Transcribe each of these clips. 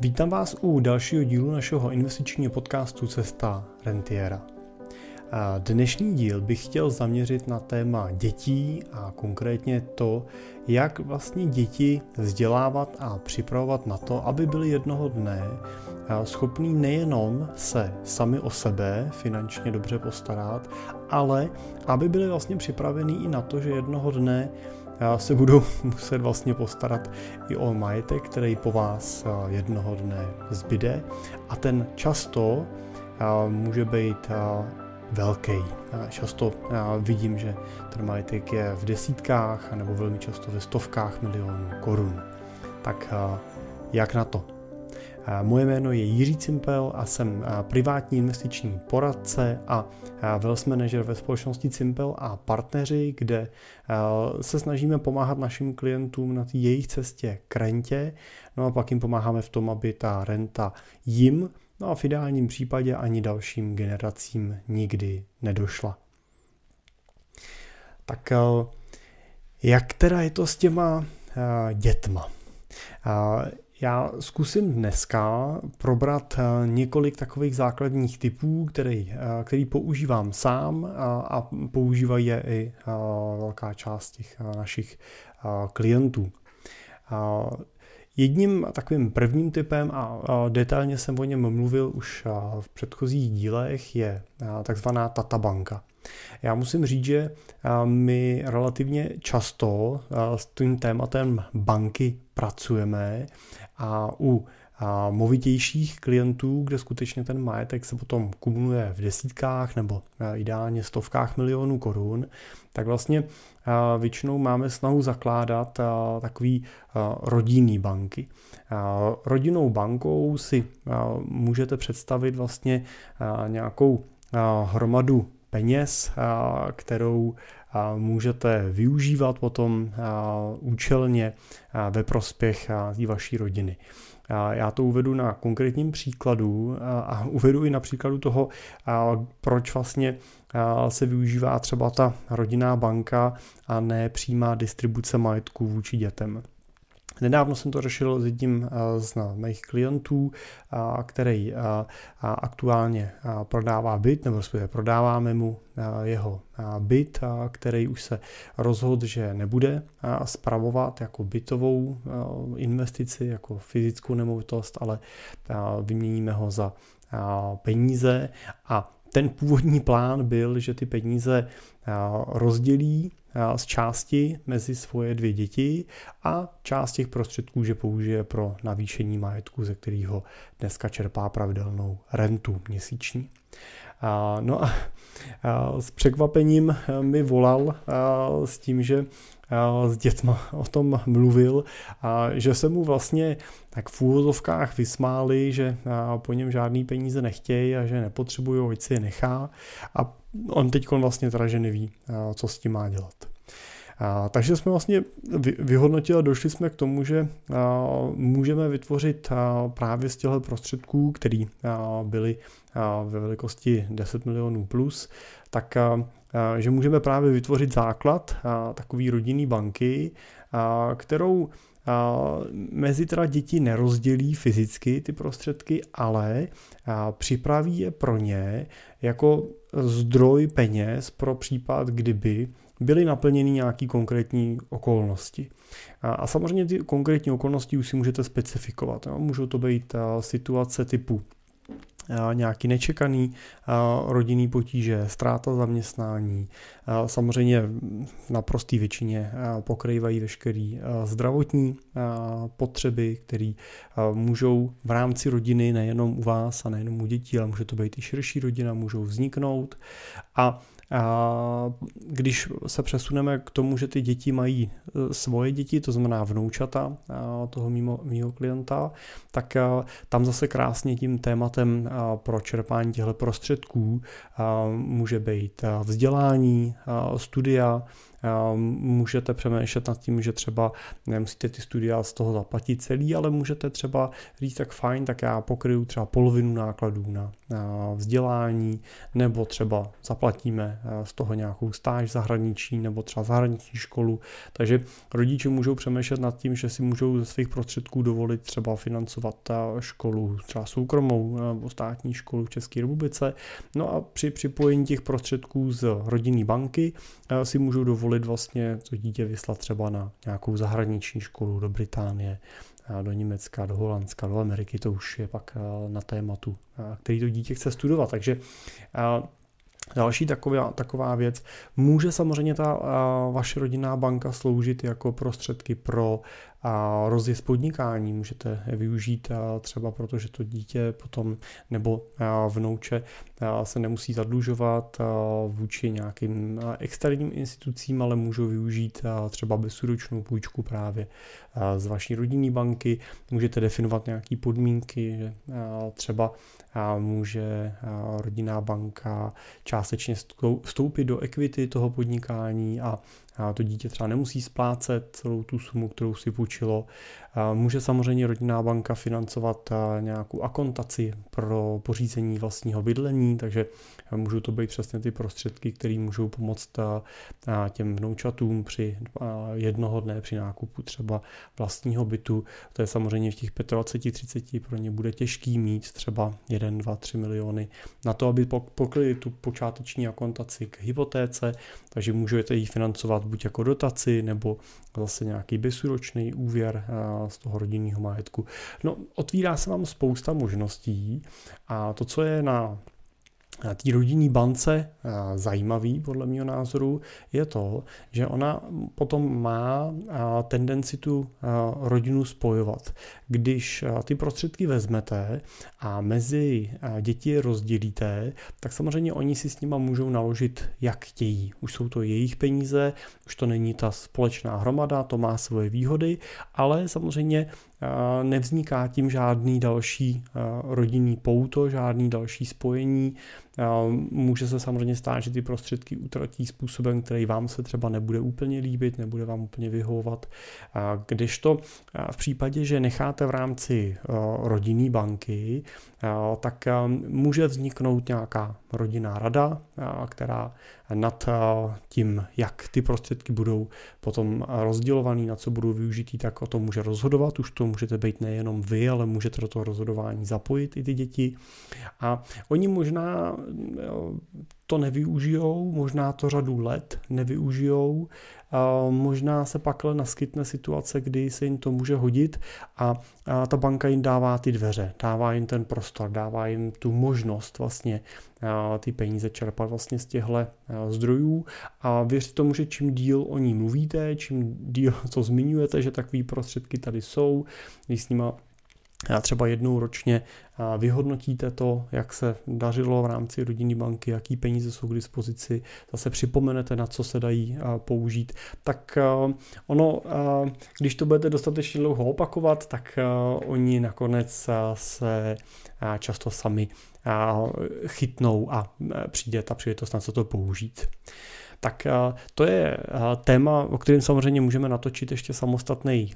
Vítám vás u dalšího dílu našeho investičního podcastu Cesta Rentiera. Dnešní díl bych chtěl zaměřit na téma dětí a konkrétně to, jak vlastně děti vzdělávat a připravovat na to, aby byly jednoho dne schopní nejenom se sami o sebe finančně dobře postarat, ale aby byly vlastně připravení i na to, že jednoho dne se budou muset vlastně postarat i o majetek, který po vás jednoho dne zbyde a ten často může být velký. Často vidím, že ten majetek je v desítkách nebo velmi často ve stovkách milionů korun. Tak jak na to? Moje jméno je Jiří Cimpel a jsem privátní investiční poradce a wealth manager ve společnosti Cimpel a partneři, kde se snažíme pomáhat našim klientům na jejich cestě k rentě, no a pak jim pomáháme v tom, aby ta renta jim, no a v ideálním případě ani dalším generacím nikdy nedošla. Tak jak teda je to s těma dětma? Já zkusím dneska probrat eh, několik takových základních typů, který, eh, který používám sám a, používají je i eh, velká část těch našich klientů. Jedním takovým prvním typem, a detailně jsem o něm mluvil už v předchozích dílech, je takzvaná tatabanka. Já musím říct, že my relativně často s tím tématem banky pracujeme a u a movitějších klientů, kde skutečně ten majetek se potom kumuluje v desítkách nebo ideálně stovkách milionů korun, tak vlastně většinou máme snahu zakládat takový rodinný banky. Rodinnou bankou si můžete představit vlastně nějakou hromadu peněz, kterou můžete využívat potom účelně ve prospěch té vaší rodiny. Já to uvedu na konkrétním příkladu a uvedu i na příkladu toho, proč vlastně se využívá třeba ta rodinná banka a ne přímá distribuce majetku vůči dětem. Nedávno jsem to řešil s jedním eh, z mých klientů, eh, který eh, aktuálně prodává byt, nebo respektive prodáváme mu jeho byt, který už se rozhodl, že nebude spravovat jako bytovou investici, jako fyzickou nemovitost, ale vyměníme ho za peníze. A ten původní plán byl, že ty peníze rozdělí z části mezi svoje dvě děti a část těch prostředků, že použije pro navýšení majetku, ze kterého dneska čerpá pravidelnou rentu měsíční. No a s překvapením mi volal s tím, že s dětma o tom mluvil a že se mu vlastně tak v úvozovkách vysmáli, že po něm žádný peníze nechtějí a že nepotřebují, ať si je nechá a on teď vlastně teda, že neví, co s tím má dělat. A, takže jsme vlastně vyhodnotili a došli jsme k tomu, že a, můžeme vytvořit a, právě z těchto prostředků, které byly a, ve velikosti 10 milionů plus, tak a, že můžeme právě vytvořit základ a, takový rodinný banky, kterou mezi teda děti nerozdělí fyzicky ty prostředky, ale připraví je pro ně jako zdroj peněz pro případ, kdyby byly naplněny nějaké konkrétní okolnosti. A, samozřejmě ty konkrétní okolnosti už si můžete specifikovat. Můžou to být situace typu nějaký nečekaný rodinný potíže, ztráta zaměstnání. Samozřejmě na prostý většině pokrývají veškeré zdravotní potřeby, které můžou v rámci rodiny nejenom u vás a nejenom u dětí, ale může to být i širší rodina, můžou vzniknout. A když se přesuneme k tomu, že ty děti mají e, svoje děti, to znamená vnoučata toho mimo, mýho klienta, tak tam zase krásně tím tématem pro čerpání těchto prostředků může být vzdělání, studia, můžete přemýšlet nad tím, že třeba nemusíte ty studia z toho zaplatit celý, ale můžete třeba říct, tak fajn, tak já pokryju třeba polovinu nákladů na, vzdělání, nebo třeba zaplatíme z toho nějakou stáž zahraničí, nebo třeba zahraniční školu. Takže rodiče můžou přemýšlet nad tím, že si můžou ze svých prostředků dovolit třeba financovat školu, třeba soukromou nebo státní školu v České republice. No a při připojení těch prostředků z rodinné banky si můžou dovolit vlastně to dítě vyslat třeba na nějakou zahraniční školu do Británie, do Německa, do Holandska, do Ameriky, to už je pak na tématu, který to dítě chce studovat. Takže Další taková, taková věc, může samozřejmě ta vaše rodinná banka sloužit jako prostředky pro a rozjezd podnikání můžete využít třeba proto, že to dítě potom nebo vnouče se nemusí zadlužovat vůči nějakým externím institucím, ale můžou využít třeba bezúročnou půjčku právě z vaší rodinné banky. Můžete definovat nějaké podmínky, že třeba může rodinná banka částečně vstoupit do equity toho podnikání a a to dítě třeba nemusí splácet celou tu sumu, kterou si půjčilo. Může samozřejmě rodinná banka financovat nějakou akontaci pro pořízení vlastního bydlení, takže můžou to být přesně ty prostředky, které můžou pomoct těm vnoučatům při jednoho dne při nákupu třeba vlastního bytu. To je samozřejmě v těch 25-30 pro ně bude těžký mít třeba 1, 2, 3 miliony na to, aby pokryli tu počáteční akontaci k hypotéce, takže můžete ji financovat buď jako dotaci nebo zase nějaký bezúročný úvěr z toho rodinného majetku. No, otvírá se vám spousta možností a to, co je na té rodinné bance zajímavý, podle mého názoru, je to, že ona potom má tendenci tu rodinu spojovat. Když ty prostředky vezmete a mezi děti rozdělíte, tak samozřejmě oni si s nima můžou naložit, jak chtějí. Už jsou to jejich peníze, už to není ta společná hromada, to má svoje výhody, ale samozřejmě nevzniká tím žádný další rodinný pouto, žádný další spojení. Může se samozřejmě stát, že ty prostředky utratí způsobem, který vám se třeba nebude úplně líbit, nebude vám úplně vyhovovat. Když to v případě, že necháte v rámci rodinné banky, tak může vzniknout nějaká rodinná rada, která nad tím, jak ty prostředky budou potom rozdělované, na co budou využitý, tak o tom může rozhodovat. Už to můžete být nejenom vy, ale můžete do toho rozhodování zapojit i ty děti. A oni možná to nevyužijou, možná to řadu let nevyužijou, možná se pak naskytne situace, kdy se jim to může hodit a, ta banka jim dává ty dveře, dává jim ten prostor, dává jim tu možnost vlastně ty peníze čerpat vlastně z těchto zdrojů. A věřte tomu, že čím díl o ní mluvíte, čím díl to zmiňujete, že takové prostředky tady jsou, když s nima třeba jednou ročně vyhodnotíte to, jak se dařilo v rámci rodinné banky, jaký peníze jsou k dispozici, zase připomenete, na co se dají použít, tak ono, když to budete dostatečně dlouho opakovat, tak oni nakonec se často sami chytnou a přijde ta příležitost na co to použít. Tak to je téma, o kterém samozřejmě můžeme natočit ještě samostatný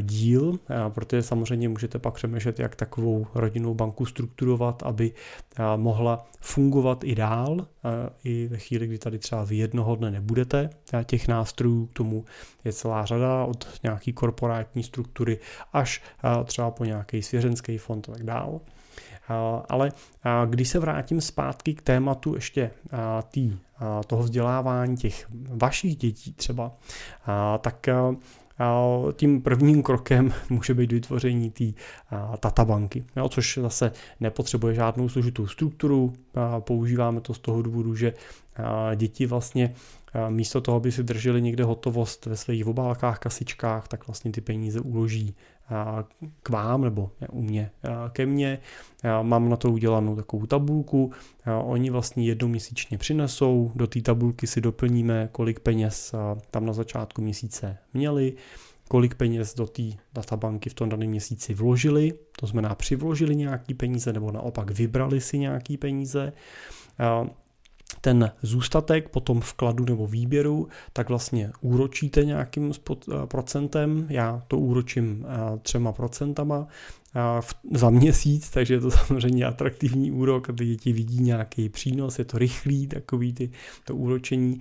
díl, protože samozřejmě můžete pak přemýšlet, jak takovou rodinnou banku strukturovat, aby mohla fungovat i dál, i ve chvíli, kdy tady třeba vy jednoho dne nebudete. Těch nástrojů k tomu je celá řada, od nějaký korporátní struktury až třeba po nějaký svěřenský fond a tak dále. Ale když se vrátím zpátky k tématu ještě tý, toho vzdělávání těch vašich dětí třeba, tak tím prvním krokem může být vytvoření té databanky, jo, což zase nepotřebuje žádnou složitou strukturu. Používáme to z toho důvodu, že děti vlastně místo toho, aby si drželi někde hotovost ve svých obálkách, kasičkách, tak vlastně ty peníze uloží k vám nebo u mě ke mně. Mám na to udělanou takovou tabulku. Oni vlastně jednou měsíčně přinesou, do té tabulky si doplníme, kolik peněz tam na začátku měsíce měli, kolik peněz do té databanky v tom daném měsíci vložili, to znamená přivložili nějaký peníze nebo naopak vybrali si nějaký peníze ten zůstatek potom vkladu nebo výběru, tak vlastně úročíte nějakým procentem. Já to úročím třema procentama za měsíc, takže je to samozřejmě atraktivní úrok, aby děti vidí nějaký přínos, je to rychlý takový ty, to úročení,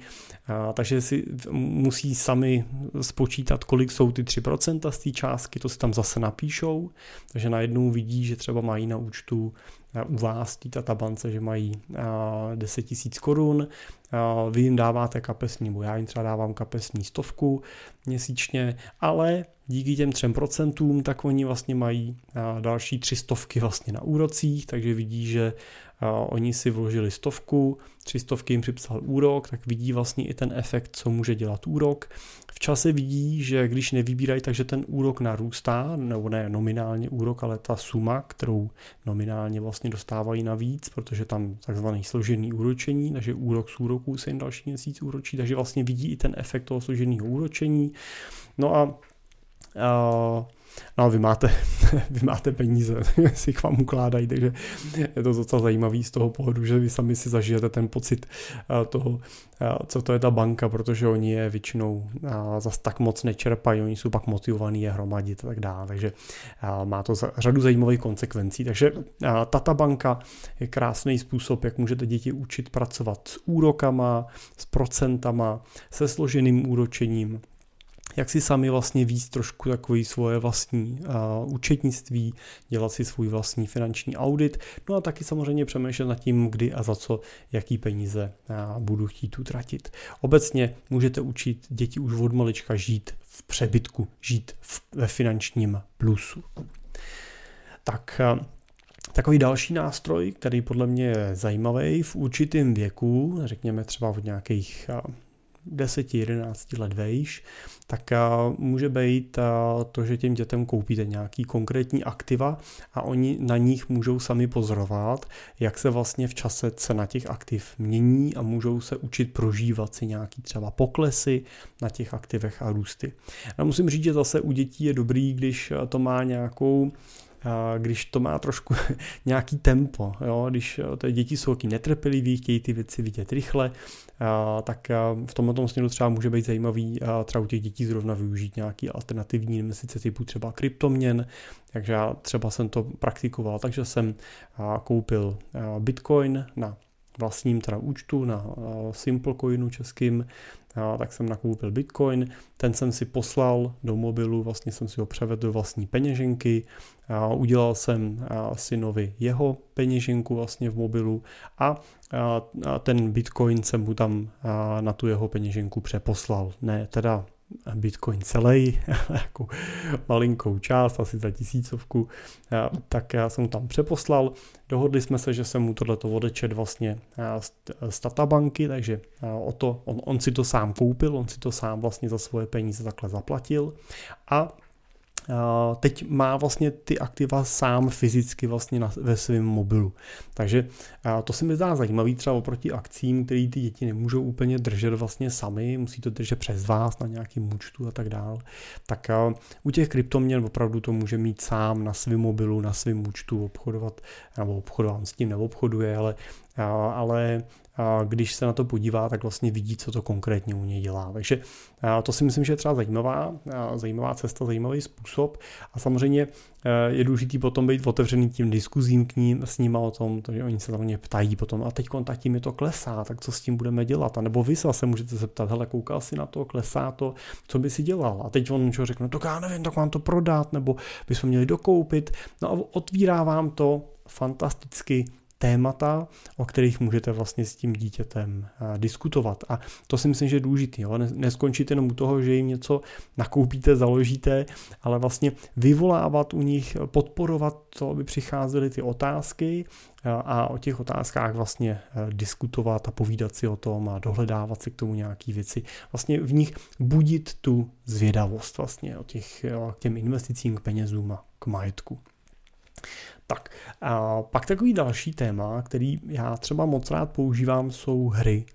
takže si musí sami spočítat, kolik jsou ty 3% z té částky, to si tam zase napíšou, takže najednou vidí, že třeba mají na účtu u vás, té databance, že mají 10 tisíc korun, vy jim dáváte kapesní, nebo já jim třeba dávám kapesní stovku měsíčně, ale díky těm 3% tak oni vlastně mají další tři stovky vlastně na úrocích, takže vidí, že oni si vložili stovku, tři stovky jim připsal úrok, tak vidí vlastně i ten efekt, co může dělat úrok. V čase vidí, že když nevybírají, takže ten úrok narůstá, nebo ne nominálně úrok, ale ta suma, kterou nominálně vlastně dostávají navíc, protože tam takzvaný složený úročení, takže úrok z úroků se jim další měsíc úročí, takže vlastně vidí i ten efekt toho složeného úročení. No a Uh, No a vy máte, vy máte peníze, si k vám ukládají, takže je to docela zajímavý z toho pohledu, že vy sami si zažijete ten pocit toho, co to je ta banka, protože oni je většinou zas tak moc nečerpají, oni jsou pak motivovaní je hromadit a tak dále, takže má to řadu zajímavých konsekvencí. Takže Tata banka je krásný způsob, jak můžete děti učit pracovat s úrokama, s procentama, se složeným úročením, jak si sami vlastně víc trošku takový svoje vlastní uh, účetnictví, dělat si svůj vlastní finanční audit, no a taky samozřejmě přemýšlet nad tím, kdy a za co, jaký peníze uh, budu chtít utratit. Obecně můžete učit děti už od malička žít v přebytku, žít v, ve finančním plusu. Tak uh, Takový další nástroj, který podle mě je zajímavý v určitém věku, řekněme třeba od nějakých 10-11 let vejš, tak může být to, že těm dětem koupíte nějaký konkrétní aktiva a oni na nich můžou sami pozorovat, jak se vlastně v čase cena těch aktiv mění a můžou se učit prožívat si nějaký třeba poklesy na těch aktivech a růsty. A musím říct, že zase u dětí je dobrý, když to má nějakou když to má trošku nějaký tempo, jo? když ty děti jsou taky netrpěliví, chtějí ty věci vidět rychle, tak v tomto směru třeba může být zajímavý třeba u těch dětí zrovna využít nějaký alternativní investice typu třeba kryptoměn, takže já třeba jsem to praktikoval, takže jsem koupil Bitcoin na vlastním teda účtu na Simplecoinu českým, tak jsem nakoupil Bitcoin, ten jsem si poslal do mobilu, vlastně jsem si ho převedl do vlastní peněženky, udělal jsem synovi jeho peněženku vlastně v mobilu a ten Bitcoin jsem mu tam na tu jeho peněženku přeposlal. Ne teda Bitcoin celý, jako malinkou část, asi za tisícovku, tak já jsem tam přeposlal. Dohodli jsme se, že jsem mu tohleto odečet vlastně z databanky, takže o to, on, on si to sám koupil, on si to sám vlastně za svoje peníze takhle zaplatil a teď má vlastně ty aktiva sám fyzicky vlastně na, ve svém mobilu. Takže to se mi zdá zajímavý třeba oproti akcím, které ty děti nemůžou úplně držet vlastně sami, musí to držet přes vás na nějakým účtu a tak dál. Tak u těch kryptoměn opravdu to může mít sám na svém mobilu, na svém účtu obchodovat, nebo obchodovat s tím neobchoduje, ale ale když se na to podívá, tak vlastně vidí, co to konkrétně u něj dělá. Takže to si myslím, že je třeba zajímavá, zajímavá cesta, zajímavý způsob a samozřejmě je důležitý potom být otevřený tím diskuzím k ním, s nimi o tom, že oni se mě ptají potom a teď kontaktí mi to klesá, tak co s tím budeme dělat? A nebo vy se zase můžete zeptat, hele, koukal si na to, klesá to, co by si dělal? A teď on čo řekne, no tak já nevím, tak mám to prodat, nebo bychom měli dokoupit. No a otvírá vám to fantasticky témata, o kterých můžete vlastně s tím dítětem diskutovat. A to si myslím, že je důležité. Neskončíte jenom u toho, že jim něco nakoupíte, založíte, ale vlastně vyvolávat u nich, podporovat to, aby přicházely ty otázky a o těch otázkách vlastně diskutovat a povídat si o tom a dohledávat si k tomu nějaký věci. Vlastně v nich budit tu zvědavost vlastně o těch, k těm investicím, k penězům a k majetku. Tak, a pak takový další téma, který já třeba moc rád používám, jsou hry.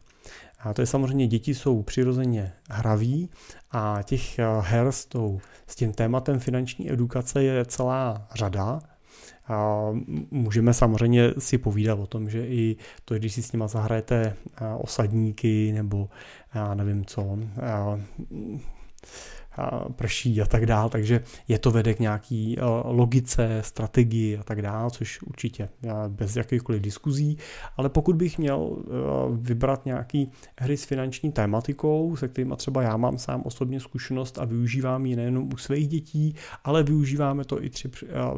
A to je samozřejmě, děti jsou přirozeně hraví a těch eh, her s, tou, s tím tématem finanční edukace je celá řada. A můžeme samozřejmě si povídat o tom, že i to, když si s nima zahrajete osadníky nebo já nevím co, prší a tak dále, takže je to vede k nějaký logice, strategii a tak dále, což určitě bez jakýchkoliv diskuzí, ale pokud bych měl vybrat nějaký hry s finanční tématikou, se kterými třeba já mám sám osobně zkušenost a využívám ji nejenom u svých dětí, ale využíváme to i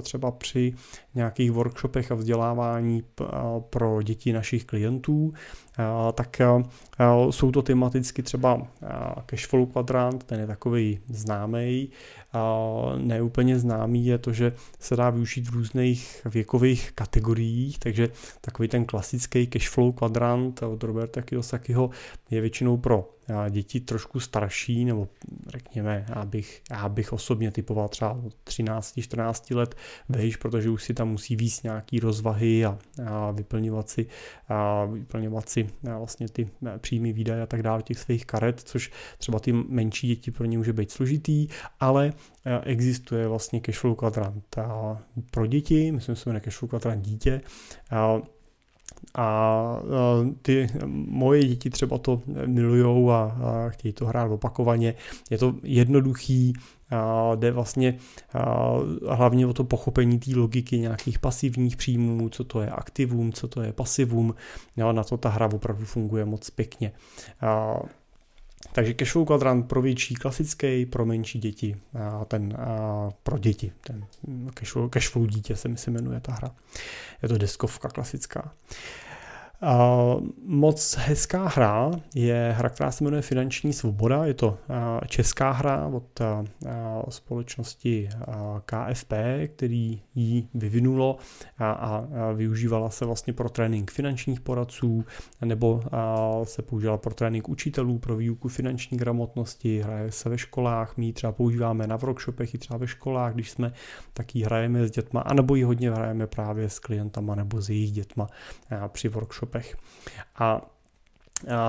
třeba při nějakých workshopech a vzdělávání pro děti našich klientů, tak jsou to tematicky třeba cashflow kvadrant, ten je takový známý. Neúplně známý je to, že se dá využít v různých věkových kategoriích, takže takový ten klasický cashflow kvadrant od Roberta Kiyosakiho je většinou pro děti trošku starší, nebo řekněme, já bych, já bych osobně typoval třeba od 13-14 let vejš, protože už si tam musí víc nějaký rozvahy a, a vyplňovat si, a vyplňovat si a vlastně ty příjmy výdaje a tak dále těch svých karet, což třeba ty menší děti pro ně může být složitý, ale existuje vlastně cashflow kvadrant pro děti, myslím, že se jmenuje cashflow kvadrant dítě, a ty moje děti třeba to milujou a, chtějí to hrát opakovaně. Je to jednoduchý, a jde vlastně a hlavně o to pochopení té logiky nějakých pasivních příjmů, co to je aktivum, co to je pasivum. Na to ta hra opravdu funguje moc pěkně. A, takže cashflow kvadrant pro větší klasický, pro menší děti, a ten a pro děti, ten cashflow, cashflow dítě se mi se jmenuje ta hra. Je to deskovka klasická. Moc hezká hra je hra, která se jmenuje Finanční svoboda. Je to česká hra od společnosti KFP, který ji vyvinulo a, a využívala se vlastně pro trénink finančních poradců nebo se používala pro trénink učitelů pro výuku finanční gramotnosti. Hraje se ve školách, my ji třeba používáme na workshopech i třeba ve školách, když jsme taky hrajeme s dětma, anebo ji hodně hrajeme právě s klientama nebo s jejich dětma při workshopech workshopech. A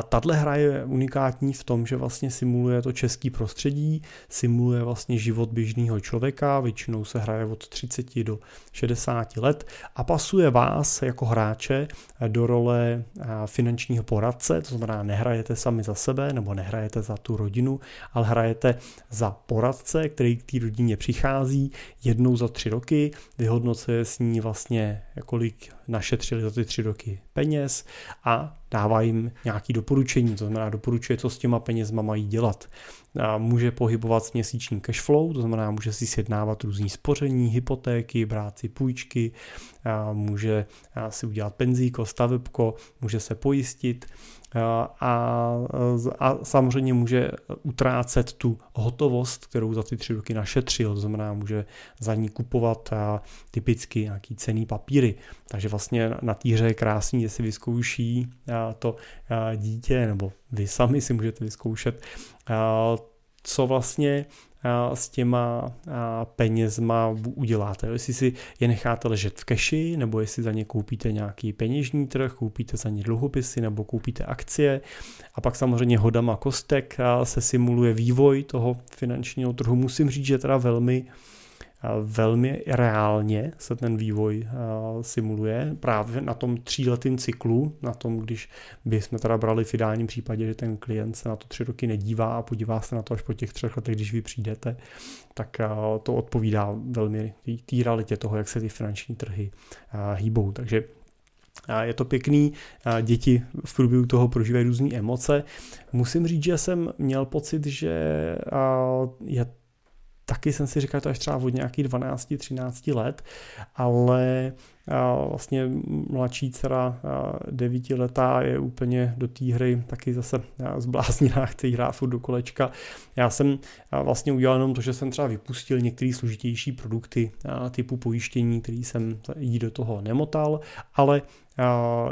Tahle hra je unikátní v tom, že vlastně simuluje to český prostředí, simuluje vlastně život běžného člověka, většinou se hraje od 30 do 60 let a pasuje vás jako hráče do role finančního poradce, to znamená nehrajete sami za sebe nebo nehrajete za tu rodinu, ale hrajete za poradce, který k té rodině přichází jednou za tři roky, vyhodnocuje s ní vlastně, kolik našetřili za ty tři roky peněz a dává jim nějaké doporučení, to znamená doporučuje, co s těma penězma mají dělat. A může pohybovat s měsíčním cashflow, to znamená, může si sjednávat různý spoření, hypotéky, brát si půjčky, a může si udělat penzíko, stavebko, může se pojistit a, a samozřejmě může utrácet tu hotovost, kterou za ty tři roky našetřil, to znamená, může za ní kupovat typicky nějaký cený papíry. Takže vlastně na té hře je krásný, že si vyzkouší to dítě, nebo vy sami si můžete vyzkoušet, co vlastně s těma penězma uděláte. Jestli si je necháte ležet v keši, nebo jestli za ně koupíte nějaký peněžní trh, koupíte za ně dluhopisy, nebo koupíte akcie. A pak samozřejmě hodama kostek se simuluje vývoj toho finančního trhu. Musím říct, že teda velmi velmi reálně se ten vývoj simuluje právě na tom tříletým cyklu, na tom, když bychom teda brali v ideálním případě, že ten klient se na to tři roky nedívá a podívá se na to až po těch třech letech, když vy přijdete, tak to odpovídá velmi té realitě toho, jak se ty finanční trhy hýbou. Takže je to pěkný, děti v průběhu toho prožívají různé emoce. Musím říct, že jsem měl pocit, že je taky jsem si říkal, to až třeba od nějakých 12-13 let, ale vlastně mladší dcera devítiletá je úplně do té hry taky zase zblázněná, chce hrát furt do kolečka. Já jsem vlastně udělal jenom to, že jsem třeba vypustil některé složitější produkty typu pojištění, který jsem jí do toho nemotal, ale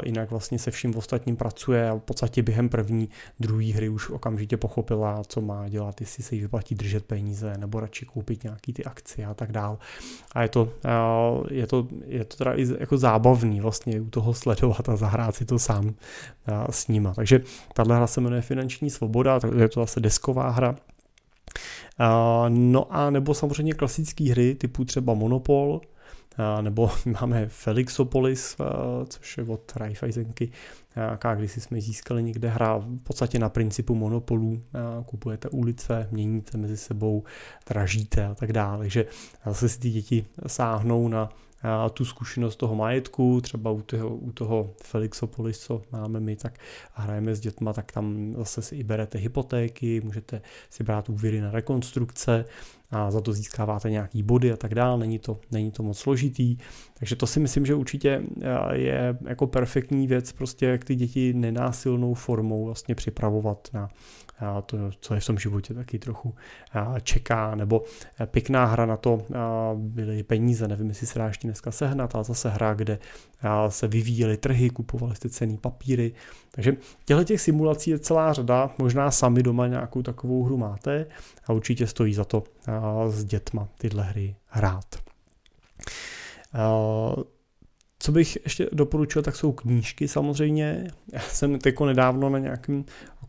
jinak vlastně se vším ostatním pracuje a v podstatě během první, druhé hry už okamžitě pochopila, co má dělat, jestli se jí vyplatí držet peníze nebo radši koupit nějaký ty akcie a tak dál. A je to, je to, je to teda i jako zábavný vlastně u toho sledovat a zahrát si to sám s nima. Takže tahle hra se jmenuje Finanční svoboda, takže je to zase desková hra, No a nebo samozřejmě klasické hry typu třeba Monopol, nebo máme Felixopolis, což je od Raiffeisenky, jaká kdysi jsme získali někde hra v podstatě na principu monopolů, kupujete ulice, měníte mezi sebou, dražíte a tak dále, takže zase si ty děti sáhnou na tu zkušenost toho majetku, třeba u toho, u toho Felixopolis, co máme my, tak hrajeme s dětma, tak tam zase si i berete hypotéky, můžete si brát úvěry na rekonstrukce a za to získáváte nějaký body a tak dále, není to, není to moc složitý, takže to si myslím, že určitě je jako perfektní věc, prostě jak ty děti nenásilnou formou vlastně připravovat na to, co je v tom životě taky trochu čeká, nebo pěkná hra na to byly peníze, nevím, jestli se dá ještě dneska sehnat, ale zase hra, kde se vyvíjely trhy, kupovali jste cený papíry, takže těchto těch simulací je celá řada, možná sami doma nějakou takovou hru máte a určitě stojí za to s dětma tyhle hry hrát. Co bych ještě doporučil, tak jsou knížky samozřejmě. Já jsem teď nedávno na nějakém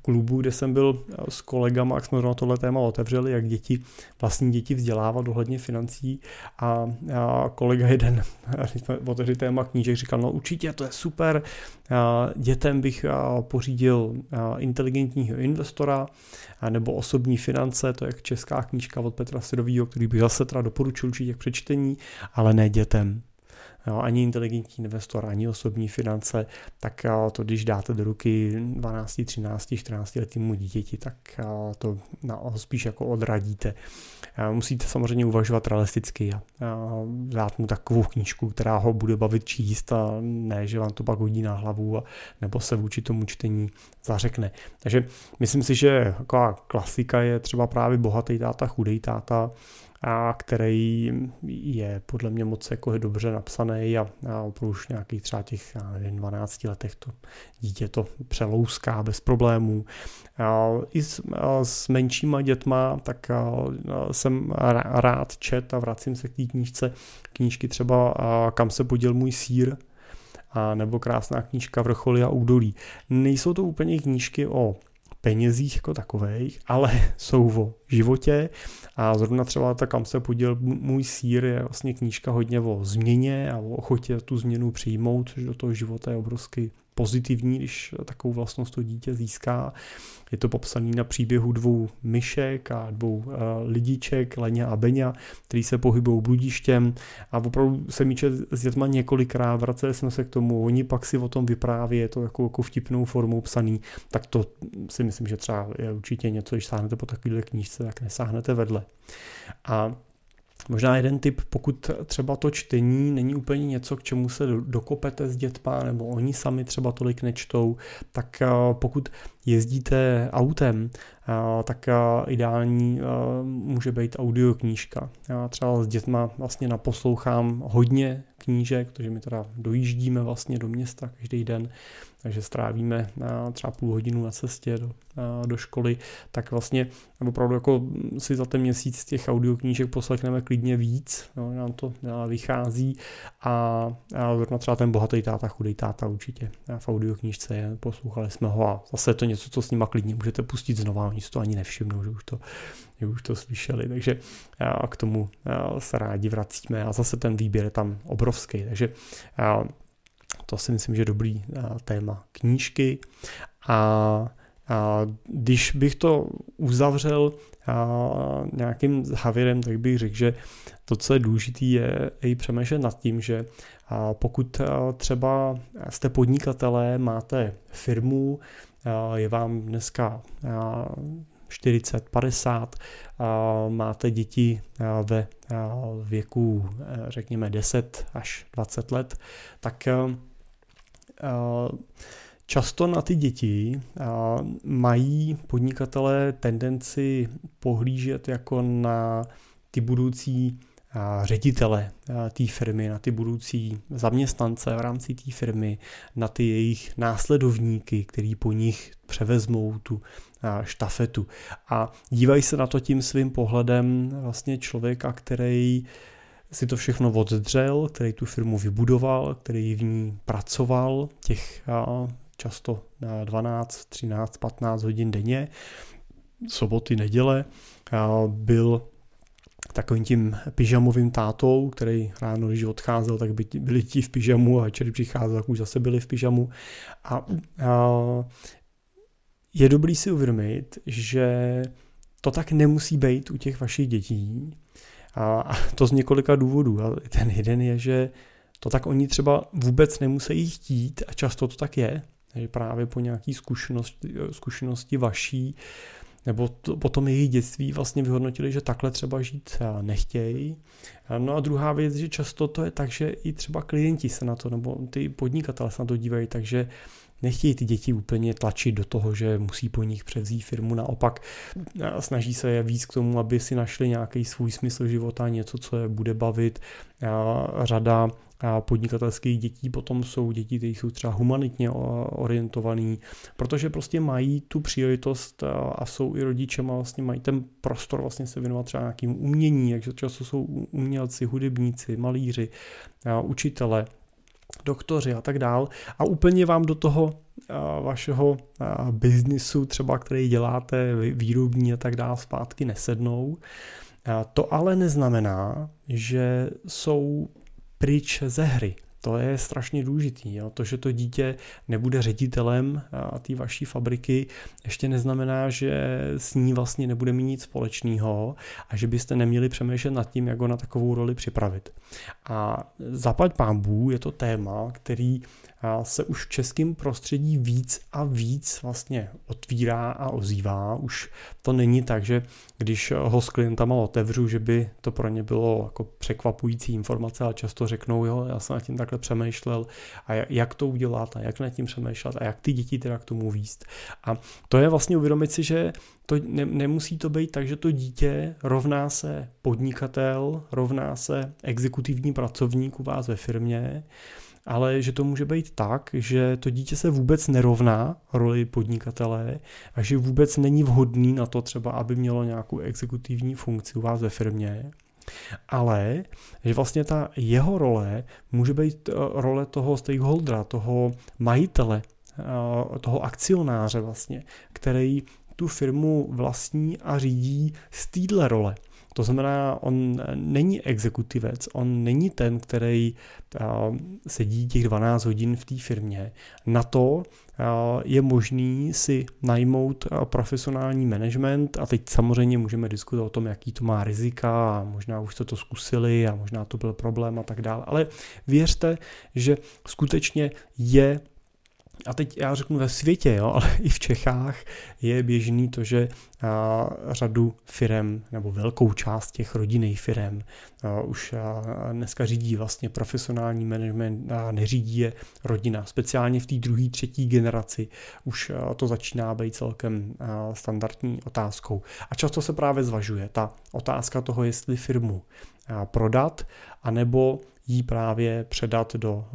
klubu, kde jsem byl eh, s kolegama, jak jsme na tohle téma otevřeli, jak děti, vlastní děti vzdělávat ohledně financí. A, a kolega jeden, když jsme otevřeli téma knížek, říkal, no určitě, to je super, a dětem bych pořídil inteligentního investora nebo osobní finance, to je česká knížka od Petra Sidovýho, který bych zase teda doporučil určitě k přečtení, ale ne dětem ani inteligentní investor, ani osobní finance, tak to, když dáte do ruky 12, 13, 14 letýmu dítěti, tak to na, spíš jako odradíte. Musíte samozřejmě uvažovat realisticky a dát mu takovou knížku, která ho bude bavit číst a ne, že vám to pak hodí na hlavu a, nebo se vůči tomu čtení zařekne. Takže myslím si, že taková klasika je třeba právě bohatý táta, chudej táta, a který je podle mě moc jako dobře napsaný a, a opravdu už nějakých třeba těch nevím, 12 letech to dítě to přelouská bez problémů. A I s, a s menšíma dětma tak a, a jsem rád čet a vracím se k té knížce. Knížky třeba a, Kam se poděl můj sír, a nebo krásná knížka Vrcholy a údolí. Nejsou to úplně knížky o penězích jako takových, ale jsou o životě. A zrovna třeba ta kam se poděl můj sír je vlastně knížka hodně o změně a o ochotě tu změnu přijmout, což do toho života je obrovsky pozitivní, když takovou vlastnost to dítě získá. Je to popsaný na příběhu dvou myšek a dvou uh, lidiček, Leně a Beňa, který se pohybují bludištěm. A opravdu se míče s dětma několikrát, vraceli jsme se k tomu, oni pak si o tom vypráví, je to jako, jako vtipnou formou psaný, tak to si myslím, že třeba je určitě něco, když sáhnete po takovéhle knížce, tak nesáhnete vedle. A Možná jeden tip, pokud třeba to čtení není úplně něco, k čemu se dokopete s dětma, nebo oni sami třeba tolik nečtou, tak eh, pokud jezdíte autem, eh, tak eh, ideální může být audioknížka. Já třeba s dětma vlastně naposlouchám hodně knížek, protože my teda dojíždíme vlastně do města každý den, takže strávíme třeba půl hodinu na cestě do, do školy, tak vlastně opravdu jako si za ten měsíc těch audioknížek poslechneme klidně víc, no, nám to vychází a, a třeba ten bohatý táta, chudý táta určitě v audioknížce je, poslouchali jsme ho a zase je to něco, co s nima klidně můžete pustit znova, oni si to ani nevšimnou, že už to, že už to slyšeli, takže a k tomu se rádi vracíme a zase ten výběr je tam obrovský, takže to si myslím, že je dobrý téma knížky. A, a když bych to uzavřel a, nějakým závěrem, tak bych řekl, že to, co je důležité, je i přemýšlet nad tím, že a pokud třeba jste podnikatelé, máte firmu, je vám dneska 40, 50, máte děti ve věku řekněme 10 až 20 let, tak Často na ty děti mají podnikatelé tendenci pohlížet jako na ty budoucí ředitele té firmy, na ty budoucí zaměstnance v rámci té firmy, na ty jejich následovníky, který po nich převezmou tu štafetu. A dívají se na to tím svým pohledem vlastně člověka, který si to všechno oddřel, který tu firmu vybudoval, který v ní pracoval těch často 12, 13, 15 hodin denně, soboty, neděle, byl takovým tím pyžamovým tátou, který ráno, když odcházel, tak by byli ti v pyžamu a večer přicházel, tak už zase byli v pyžamu. A, a je dobrý si uvědomit, že to tak nemusí být u těch vašich dětí. A to z několika důvodů. A ten jeden je, že to tak oni třeba vůbec nemusí chtít a často to tak je, že právě po nějaký zkušenosti, zkušenosti vaší nebo to, potom jejich dětství vlastně vyhodnotili, že takhle třeba žít nechtějí. No a druhá věc, že často to je tak, že i třeba klienti se na to, nebo ty podnikatelé se na to dívají, takže nechtějí ty děti úplně tlačit do toho, že musí po nich převzít firmu, naopak snaží se je víc k tomu, aby si našli nějaký svůj smysl života, něco, co je bude bavit. Řada podnikatelských dětí potom jsou děti, které jsou třeba humanitně orientovaný, protože prostě mají tu příležitost a jsou i rodičema, vlastně mají ten prostor vlastně se věnovat třeba nějakým umění, takže často jsou umělci, hudebníci, malíři, učitele, doktoři a tak dál. A úplně vám do toho vašeho biznisu, třeba který děláte, výrobní a tak dál, zpátky nesednou. To ale neznamená, že jsou pryč ze hry. To je strašně důležitý. Jo? To, že to dítě nebude ředitelem té vaší fabriky, ještě neznamená, že s ní vlastně nebude mít nic společného a že byste neměli přemýšlet nad tím, jak ho na takovou roli připravit. A zaplať pámbů je to téma, který se už v českém prostředí víc a víc vlastně otvírá a ozývá. Už to není tak, že když ho s klientama otevřu, že by to pro ně bylo jako překvapující informace, ale často řeknou, jo, já jsem nad tím takhle přemýšlel a jak to udělat a jak nad tím přemýšlet a jak ty děti teda k tomu výst. A to je vlastně uvědomit si, že to ne, nemusí to být tak, že to dítě rovná se podnikatel, rovná se exekutivní pracovník u vás ve firmě, ale že to může být tak, že to dítě se vůbec nerovná roli podnikatele a že vůbec není vhodný na to třeba, aby mělo nějakou exekutivní funkci u vás ve firmě, ale že vlastně ta jeho role může být eh, role toho stakeholdera, toho majitele, eh, toho akcionáře vlastně, který tu firmu vlastní a řídí z téhle role. To znamená, on není exekutivec, on není ten, který sedí těch 12 hodin v té firmě. Na to je možný si najmout profesionální management a teď samozřejmě můžeme diskutovat o tom, jaký to má rizika a možná už jste to zkusili a možná to byl problém a tak dále. Ale věřte, že skutečně je a teď já řeknu ve světě, jo, ale i v Čechách je běžný to, že a, řadu firem nebo velkou část těch rodinných firem a, už a, dneska řídí vlastně profesionální management a neřídí je rodina. Speciálně v té druhé, třetí generaci už a, to začíná být celkem a, standardní otázkou. A často se právě zvažuje ta otázka toho, jestli firmu a, prodat, anebo jí právě předat do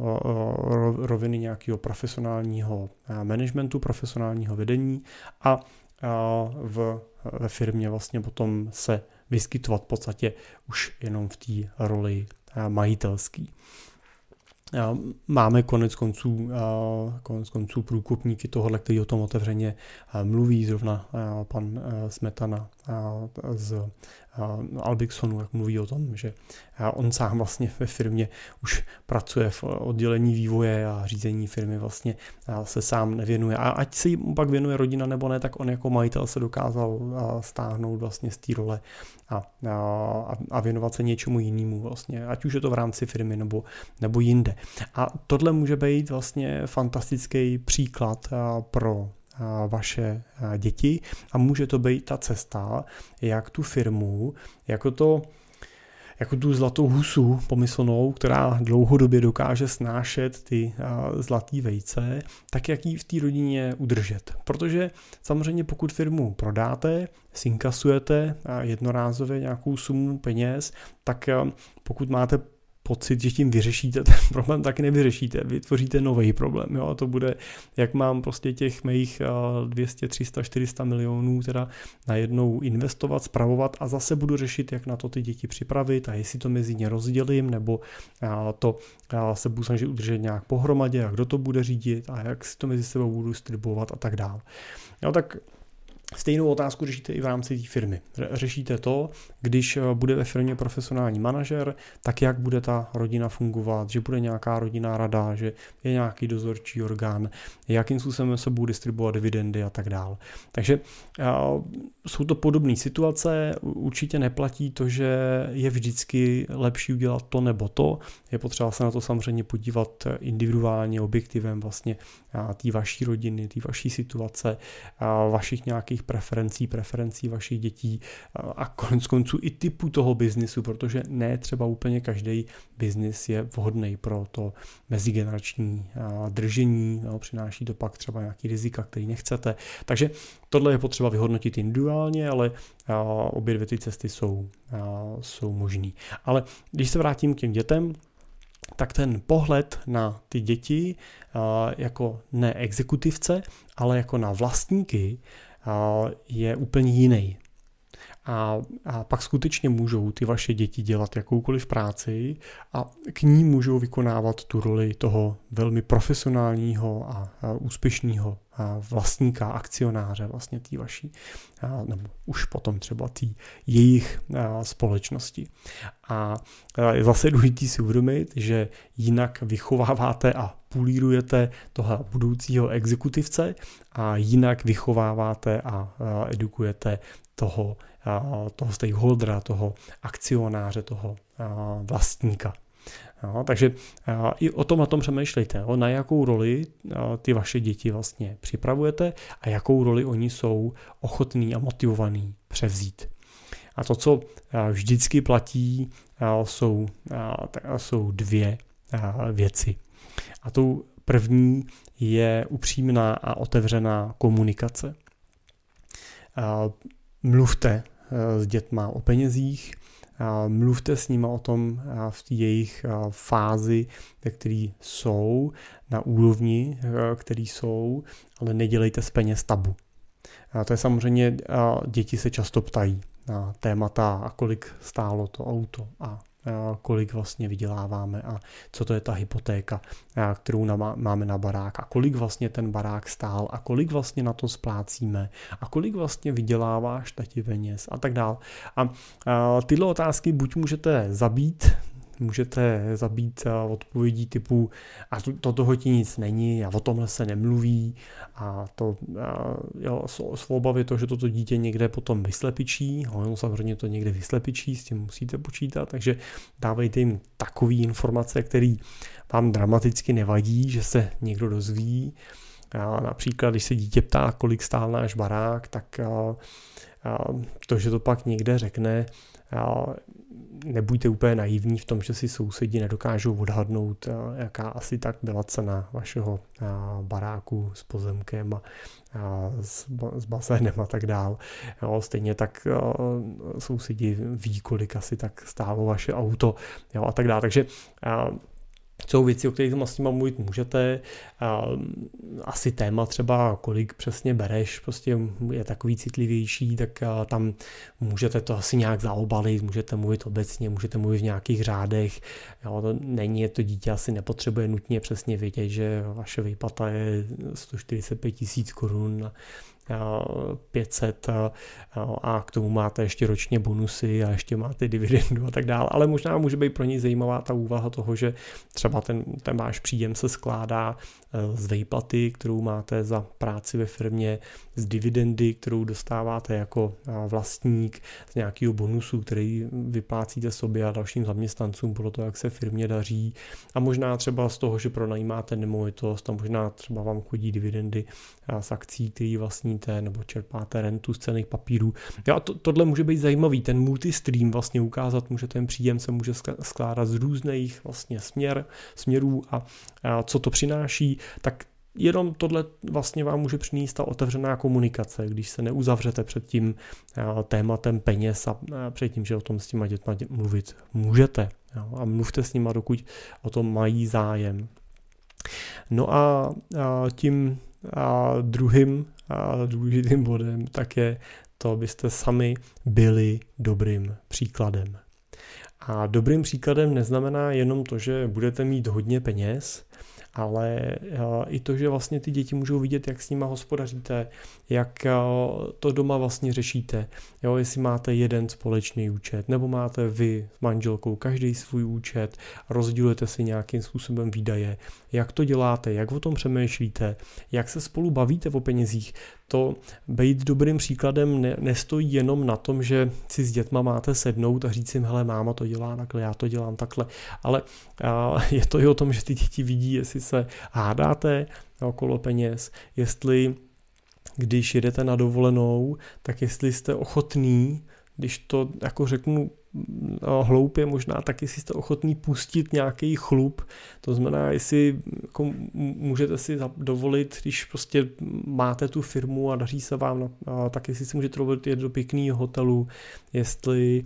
roviny nějakého profesionálního managementu, profesionálního vedení a v, ve firmě vlastně potom se vyskytovat v podstatě už jenom v té roli majitelský. Máme konec konců, konec konců průkopníky tohohle, který o tom otevřeně mluví, zrovna pan Smetana z Albixonu, jak mluví o tom, že on sám vlastně ve firmě už pracuje v oddělení vývoje a řízení firmy vlastně se sám nevěnuje. A ať se jí pak věnuje rodina nebo ne, tak on jako majitel se dokázal stáhnout vlastně z té role a, a, a věnovat se něčemu jinému vlastně, ať už je to v rámci firmy nebo, nebo jinde. A tohle může být vlastně fantastický příklad pro vaše děti a může to být ta cesta, jak tu firmu, jako to jako tu zlatou husu pomyslnou, která dlouhodobě dokáže snášet ty zlatý vejce, tak jak ji v té rodině udržet. Protože samozřejmě pokud firmu prodáte, sinkasujete jednorázově nějakou sumu peněz, tak pokud máte pocit, že tím vyřešíte ten problém, tak nevyřešíte. Vytvoříte nový problém. Jo? A to bude, jak mám prostě těch mých 200, 300, 400 milionů teda najednou investovat, spravovat a zase budu řešit, jak na to ty děti připravit a jestli to mezi ně rozdělím, nebo to se budu snažit udržet nějak pohromadě a kdo to bude řídit a jak si to mezi sebou budu distribuovat a tak dále. Jo, tak Stejnou otázku řešíte i v rámci té firmy. Řešíte to, když eh, bude ve firmě profesionální manažer, tak jak bude ta rodina fungovat, že bude nějaká rodinná rada, že je nějaký dozorčí orgán, jakým způsobem se budou distribuovat dividendy a tak dále. Takže eh, jsou to podobné situace, určitě neplatí to, že je vždycky lepší udělat to nebo to, je potřeba se na to samozřejmě podívat individuálně, objektivem vlastně té vaší rodiny, té vaší situace, vašich nějakých preferencí, preferencí vašich dětí a konec konců i typu toho biznisu, protože ne třeba úplně každý biznis je vhodný pro to mezigenerační držení, no, přináší to pak třeba nějaký rizika, který nechcete. Takže tohle je potřeba vyhodnotit individuálně, ale obě dvě ty cesty jsou, jsou možné. Ale když se vrátím k těm dětem, tak ten pohled na ty děti jako ne exekutivce, ale jako na vlastníky je úplně jiný. A, a pak skutečně můžou ty vaše děti dělat jakoukoliv práci a k ní můžou vykonávat tu roli toho velmi profesionálního a, a úspěšného vlastníka, akcionáře vlastně té vaší, nebo už potom třeba té jejich společnosti. A je zase důležité si uvědomit, že jinak vychováváte a pulírujete toho budoucího exekutivce a jinak vychováváte a edukujete toho, toho stakeholdera, toho akcionáře, toho vlastníka. Jo, takže i o tom a tom přemýšlejte, jo, na jakou roli ty vaše děti vlastně připravujete a jakou roli oni jsou ochotní a motivovaní převzít. A to, co vždycky platí, jsou, jsou dvě věci. A tou první je upřímná a otevřená komunikace. Mluvte s dětma o penězích, mluvte s nimi o tom v jejich fázi, ve které jsou, na úrovni, který jsou, ale nedělejte z peněz tabu. A to je samozřejmě, děti se často ptají na témata, a kolik stálo to auto a kolik vlastně vyděláváme a co to je ta hypotéka, kterou máme na barák a kolik vlastně ten barák stál a kolik vlastně na to splácíme a kolik vlastně vyděláváš tati peněz a tak dál. A tyhle otázky buď můžete zabít můžete zabít eh, odpovědí typu a to, to toho ti nic není a o tomhle se nemluví a to a, jo, svou je to, že toto dítě někde potom vyslepičí, ono samozřejmě to někde vyslepičí, s tím musíte počítat, takže dávejte jim takové informace, které vám dramaticky nevadí, že se někdo dozví. A například, když se dítě ptá, kolik stál náš barák, tak a, a to, že to pak někde řekne, nebuďte úplně naivní v tom, že si sousedi nedokážou odhadnout, jaká asi tak byla cena vašeho baráku s pozemkem a s, s bazénem a tak dál. Jo, stejně tak sousedi ví, kolik asi tak stálo vaše auto jo, a tak dále. Takže jsou věci, o kterých s nimi mluvit můžete. Asi téma třeba, kolik přesně bereš, prostě je takový citlivější, tak tam můžete to asi nějak zaobalit, můžete mluvit obecně, můžete mluvit v nějakých řádech. Jo, to není, to dítě asi nepotřebuje nutně přesně vědět, že vaše výplata je 145 tisíc korun 500 a k tomu máte ještě ročně bonusy a ještě máte dividendu a tak dále, ale možná může být pro něj zajímavá ta úvaha toho, že třeba ten, ten váš příjem se skládá e, z výplaty, kterou máte za práci ve firmě, z dividendy, kterou dostáváte jako vlastník, z nějakého bonusu, který vyplácíte sobě a dalším zaměstnancům podle toho, jak se firmě daří. A možná třeba z toho, že pronajímáte nemovitost a možná třeba vám chodí dividendy z akcí, který vlastníte, nebo čerpáte rentu z cených papírů. Jo, to, tohle může být zajímavý, ten multistream vlastně ukázat může ten příjem se může skládat z různých vlastně směr, směrů a, a co to přináší, tak jenom tohle vlastně vám může přinést ta otevřená komunikace, když se neuzavřete před tím tématem peněz a před tím, že o tom s těma dětma mluvit můžete. A mluvte s nima, dokud o tom mají zájem. No a tím a druhým a důležitým bodem tak je to, abyste sami byli dobrým příkladem. A dobrým příkladem neznamená jenom to, že budete mít hodně peněz, ale i to, že vlastně ty děti můžou vidět, jak s nima hospodaříte, jak to doma vlastně řešíte, jo, jestli máte jeden společný účet, nebo máte vy s manželkou každý svůj účet, rozdělujete si nějakým způsobem výdaje, jak to děláte, jak o tom přemýšlíte, jak se spolu bavíte o penězích, to být dobrým příkladem ne, nestojí jenom na tom, že si s dětma máte sednout a říct jim, hele, máma to dělá takhle, já to dělám takhle, ale a, je to i o tom, že ty děti vidí, jestli se hádáte okolo peněz, jestli když jedete na dovolenou, tak jestli jste ochotný, když to jako řeknu hloupě možná taky si jste ochotný pustit nějaký chlup, to znamená, jestli jako můžete si dovolit, když prostě máte tu firmu a daří se vám, tak jestli si můžete dovolit jít do pěkného hotelu, jestli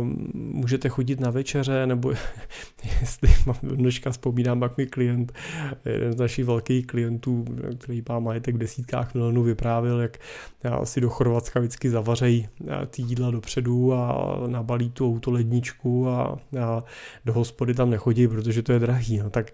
um, můžete chodit na večeře, nebo jestli dneška vzpomínám, jak mi klient, jeden z našich velkých klientů, který má majetek v desítkách milionů, vyprávěl, jak si do Chorvatska vždycky zavařejí ty jídla dopředu a nabalí tu autoledničku a, a do hospody tam nechodí, protože to je drahý. No, tak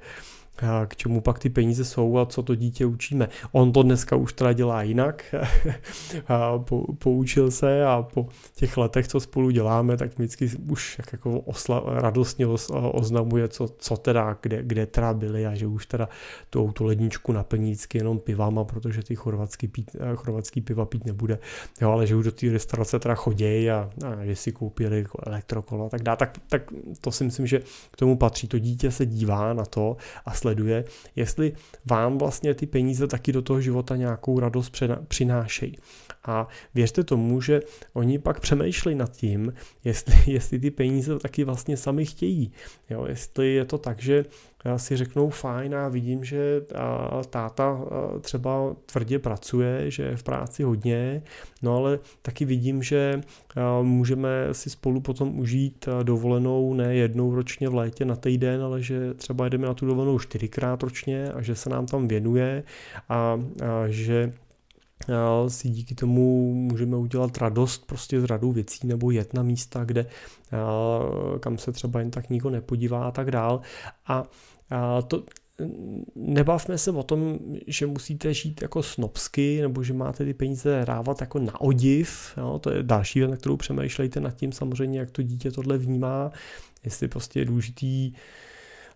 k čemu pak ty peníze jsou a co to dítě učíme. On to dneska už teda dělá jinak, a po, poučil se a po těch letech, co spolu děláme, tak vždycky už jako osla, radostně os, oznamuje, co, co teda, kde, kde teda byli a že už teda tu autoledničku naplní vždycky jenom pivama, protože ty chorvatský, pít, chorvatský piva pít nebude, jo, ale že už do té restaurace teda chodějí a, a že si koupili elektrokolo a tak dále, tak, tak to si myslím, že k tomu patří. To dítě se dívá na to a sleduje sleduje, jestli vám vlastně ty peníze taky do toho života nějakou radost přinášejí. A věřte tomu, že oni pak přemýšlejí nad tím, jestli, jestli ty peníze taky vlastně sami chtějí. Jo, jestli je to tak, že si řeknou fajn a vidím, že táta třeba tvrdě pracuje, že je v práci hodně, no ale taky vidím, že můžeme si spolu potom užít dovolenou ne jednou ročně v létě na týden, ale že třeba jedeme na tu dovolenou čtyřikrát ročně a že se nám tam věnuje a, a že si díky tomu můžeme udělat radost prostě z radu věcí nebo jet na místa, kde kam se třeba jen tak nikdo nepodívá a tak dál. A to, nebavme se o tom, že musíte žít jako snobsky, nebo že máte ty peníze rávat jako na odiv, jo, to je další věc, na kterou přemýšlejte nad tím samozřejmě, jak to dítě tohle vnímá, jestli prostě je důležitý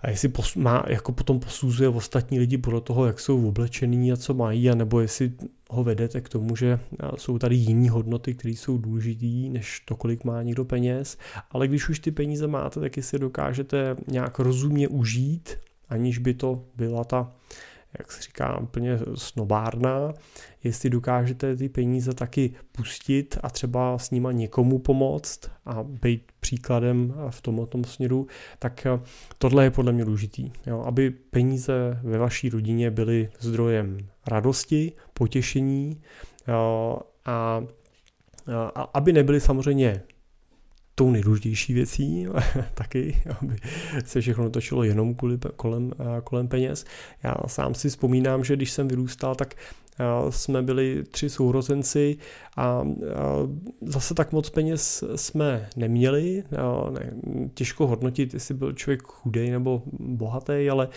a jestli pos, má, jako potom posuzuje ostatní lidi podle toho, jak jsou oblečený a co mají, nebo jestli ho vedete k tomu, že jsou tady jiné hodnoty, které jsou důležité, než to, kolik má někdo peněz. Ale když už ty peníze máte, tak si dokážete nějak rozumně užít, aniž by to byla ta jak se říká, úplně snobárna, jestli dokážete ty peníze taky pustit a třeba s nima někomu pomoct a být příkladem v tomto směru, tak eh, tohle je podle mě důležitý. Jo? Aby peníze ve vaší rodině byly zdrojem radosti, potěšení jo? a, a aby nebyly samozřejmě tou nejdůležitější věcí taky, aby se všechno točilo jenom kvůli, kolem, kolem peněz. Já sám si vzpomínám, že když jsem vyrůstal, tak jsme byli tři sourozenci a zase tak moc peněz jsme neměli. Ne, těžko hodnotit, jestli byl člověk chudej nebo bohatý, ale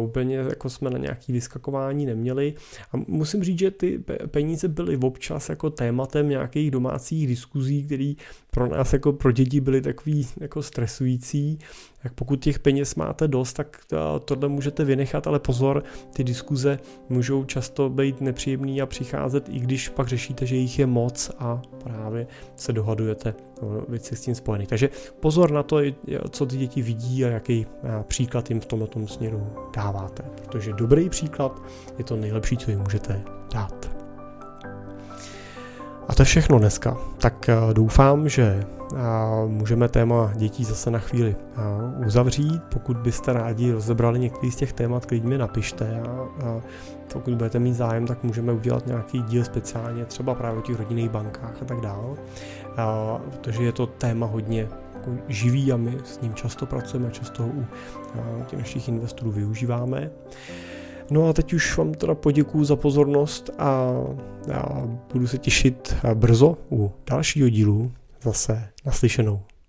úplně jako jsme na nějaký vyskakování neměli. A musím říct, že ty peníze byly občas jako tématem nějakých domácích diskuzí, které pro nás jako pro děti byly takový jako stresující. Jak pokud těch peněz máte dost, tak tohle můžete vynechat, ale pozor, ty diskuze můžou často být nepříjemný a přicházet, i když pak řešíte, že jich je moc a právě se dohadujete o s tím spojených. Takže pozor na to, co ty děti vidí a jaký příklad jim v tomto směru dáváte. Protože dobrý příklad je to nejlepší, co jim můžete dát. A to je všechno dneska. Tak doufám, že můžeme téma dětí zase na chvíli uzavřít. Pokud byste rádi rozebrali některý z těch témat, klidně mi napište a, a pokud budete mít zájem, tak můžeme udělat nějaký díl speciálně, třeba právě o těch rodinných bankách a tak dále, protože je to téma hodně jako živý a my s ním často pracujeme, často u těch našich investorů využíváme. No a teď už vám teda poděkuju za pozornost a, a budu se těšit brzo u dalšího dílu zase naslyšenou.